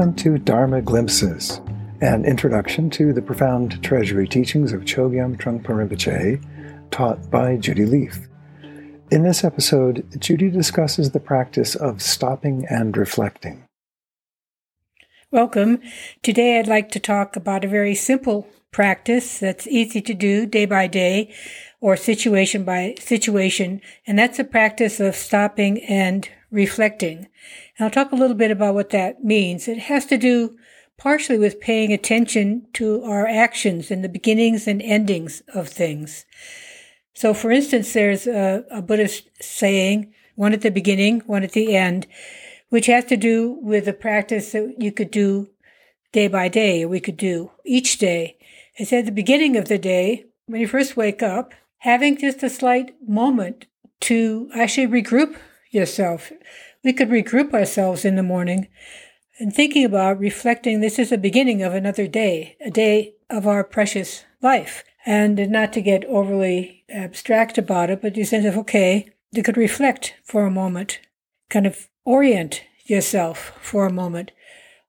Welcome to Dharma Glimpses, an introduction to the profound treasury teachings of Chogyam Trungpa Rinpoche, taught by Judy Leaf. In this episode, Judy discusses the practice of stopping and reflecting. Welcome. Today I'd like to talk about a very simple practice that's easy to do day by day or situation by situation, and that's a practice of stopping and reflecting. And I'll talk a little bit about what that means. It has to do partially with paying attention to our actions and the beginnings and endings of things. So, for instance, there's a, a Buddhist saying, one at the beginning, one at the end, which has to do with a practice that you could do day by day, or we could do each day. It's at the beginning of the day, when you first wake up, having just a slight moment to actually regroup yourself. We could regroup ourselves in the morning and thinking about reflecting this is the beginning of another day, a day of our precious life. And not to get overly abstract about it, but you sense of, okay, you could reflect for a moment, kind of orient yourself for a moment.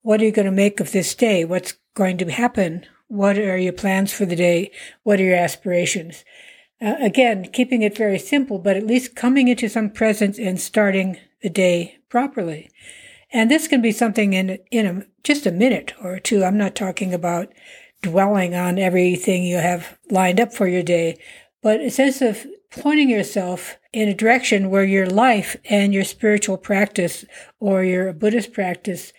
What are you going to make of this day? What's going to happen? What are your plans for the day? What are your aspirations? Uh, again, keeping it very simple, but at least coming into some presence and starting the day properly. And this can be something in in a, just a minute or two. I'm not talking about dwelling on everything you have lined up for your day, but a sense of pointing yourself in a direction where your life and your spiritual practice or your Buddhist practice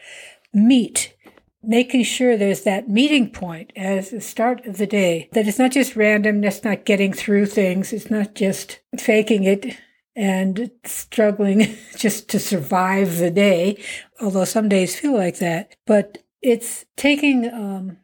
meet making sure there's that meeting point as the start of the day, that it's not just random, that's not getting through things, it's not just faking it and struggling just to survive the day, although some days feel like that. But it's taking um,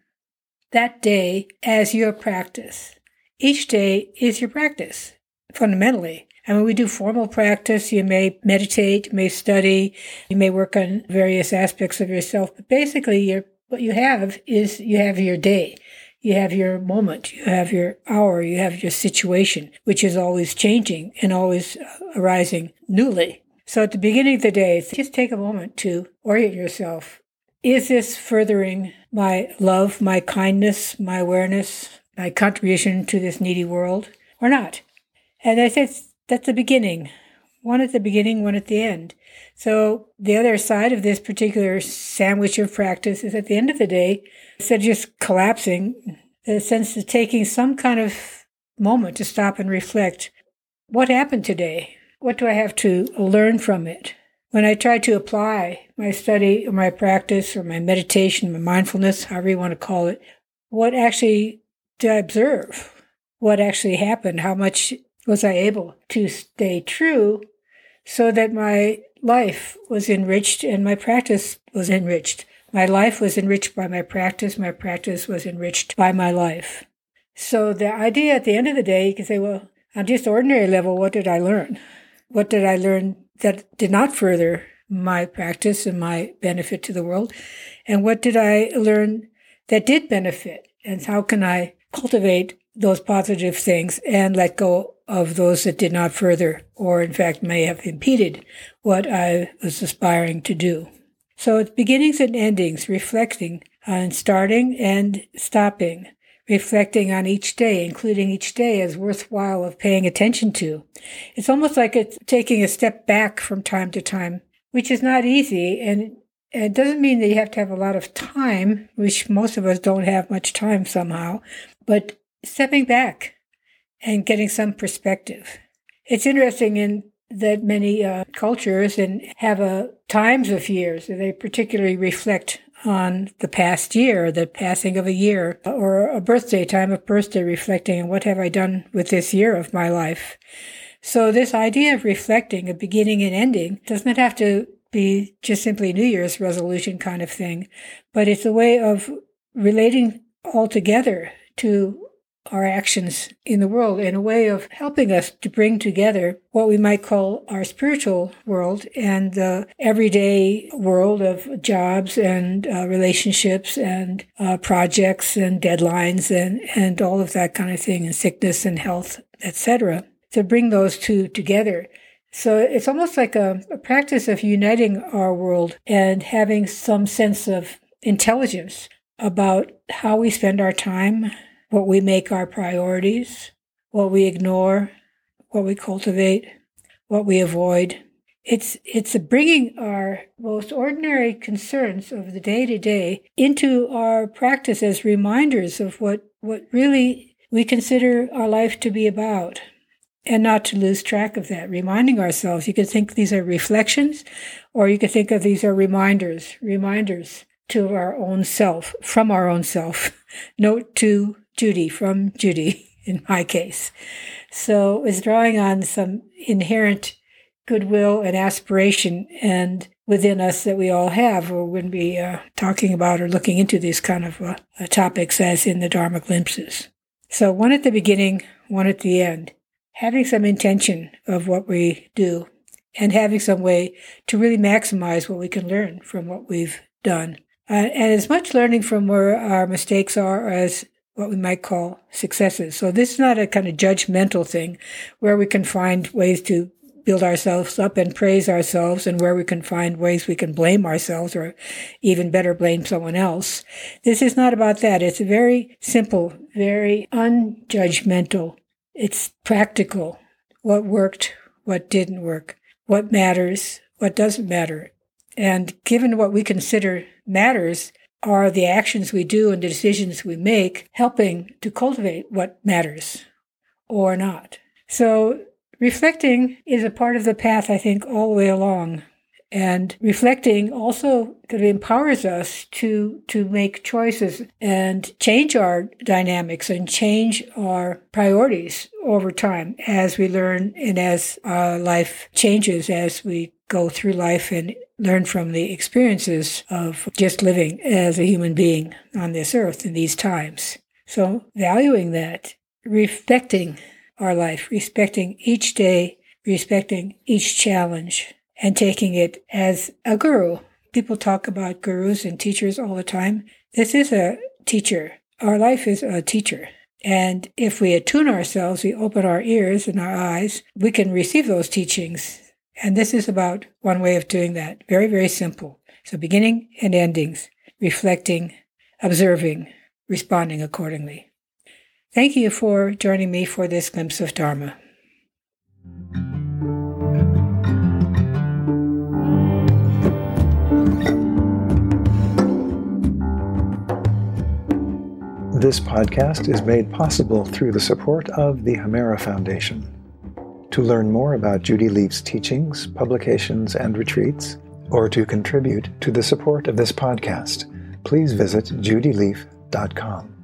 that day as your practice. Each day is your practice, fundamentally. And when we do formal practice, you may meditate, you may study, you may work on various aspects of yourself, but basically what you have is you have your day. You have your moment, you have your hour, you have your situation, which is always changing and always uh, arising newly. So at the beginning of the day, just take a moment to orient yourself. Is this furthering my love, my kindness, my awareness, my contribution to this needy world or not? And I said, that's the beginning. One at the beginning, one at the end. So the other side of this particular sandwich of practice is at the end of the day, instead of just collapsing, the sense of taking some kind of moment to stop and reflect. What happened today? What do I have to learn from it? When I try to apply my study or my practice or my meditation, my mindfulness, however you want to call it, what actually did I observe? What actually happened? How much was I able to stay true so that my life was enriched and my practice was enriched. My life was enriched by my practice. My practice was enriched by my life. So the idea at the end of the day, you can say, well, on just ordinary level, what did I learn? What did I learn that did not further my practice and my benefit to the world? And what did I learn that did benefit? And how can I cultivate those positive things and let go of those that did not further or in fact may have impeded what I was aspiring to do. So it's beginnings and endings, reflecting on starting and stopping, reflecting on each day, including each day as worthwhile of paying attention to. It's almost like it's taking a step back from time to time, which is not easy and it doesn't mean that you have to have a lot of time, which most of us don't have much time somehow, but stepping back and getting some perspective. It's interesting in that many uh, cultures and have a times of years. They particularly reflect on the past year, the passing of a year, or a birthday, time of birthday, reflecting on what have I done with this year of my life. So this idea of reflecting, a beginning and ending, does not have to be just simply New Year's resolution kind of thing, but it's a way of relating all together to our actions in the world in a way of helping us to bring together what we might call our spiritual world and the everyday world of jobs and uh, relationships and uh, projects and deadlines and, and all of that kind of thing and sickness and health, etc. To bring those two together So it's almost like a, a practice of uniting our world and having some sense of intelligence about how we spend our time, what we make our priorities, what we ignore, what we cultivate, what we avoid. It's, it's bringing our most ordinary concerns of the day to day into our practice as reminders of what, what really we consider our life to be about and not to lose track of that, reminding ourselves. You could think these are reflections, or you could think of these are reminders, reminders to our own self, from our own self. Note to Judy, from Judy, in my case. So it's drawing on some inherent goodwill and aspiration and within us that we all have, or wouldn't be uh, talking about or looking into these kind of uh, topics as in the Dharma glimpses. So one at the beginning, one at the end having some intention of what we do and having some way to really maximize what we can learn from what we've done. Uh, and as much learning from where our mistakes are as what we might call successes. So this is not a kind of judgmental thing where we can find ways to build ourselves up and praise ourselves and where we can find ways we can blame ourselves or even better blame someone else. This is not about that. It's very simple, very unjudgmental it's practical. What worked, what didn't work, what matters, what doesn't matter. And given what we consider matters are the actions we do and the decisions we make helping to cultivate what matters or not. So reflecting is a part of the path, I think, all the way along. And reflecting also kind of empowers us to, to make choices and change our dynamics and change our priorities over time as we learn and as our life changes as we go through life and learn from the experiences of just living as a human being on this earth in these times. So valuing that, respecting our life, respecting each day, respecting each challenge, and taking it as a guru. People talk about gurus and teachers all the time. This is a teacher. Our life is a teacher. And if we attune ourselves, we open our ears and our eyes, we can receive those teachings. And this is about one way of doing that. Very, very simple. So beginning and endings, reflecting, observing, responding accordingly. Thank you for joining me for this glimpse of Dharma. This podcast is made possible through the support of the Hemera Foundation. To learn more about Judy Leaf's teachings, publications, and retreats, or to contribute to the support of this podcast, please visit judyleaf.com.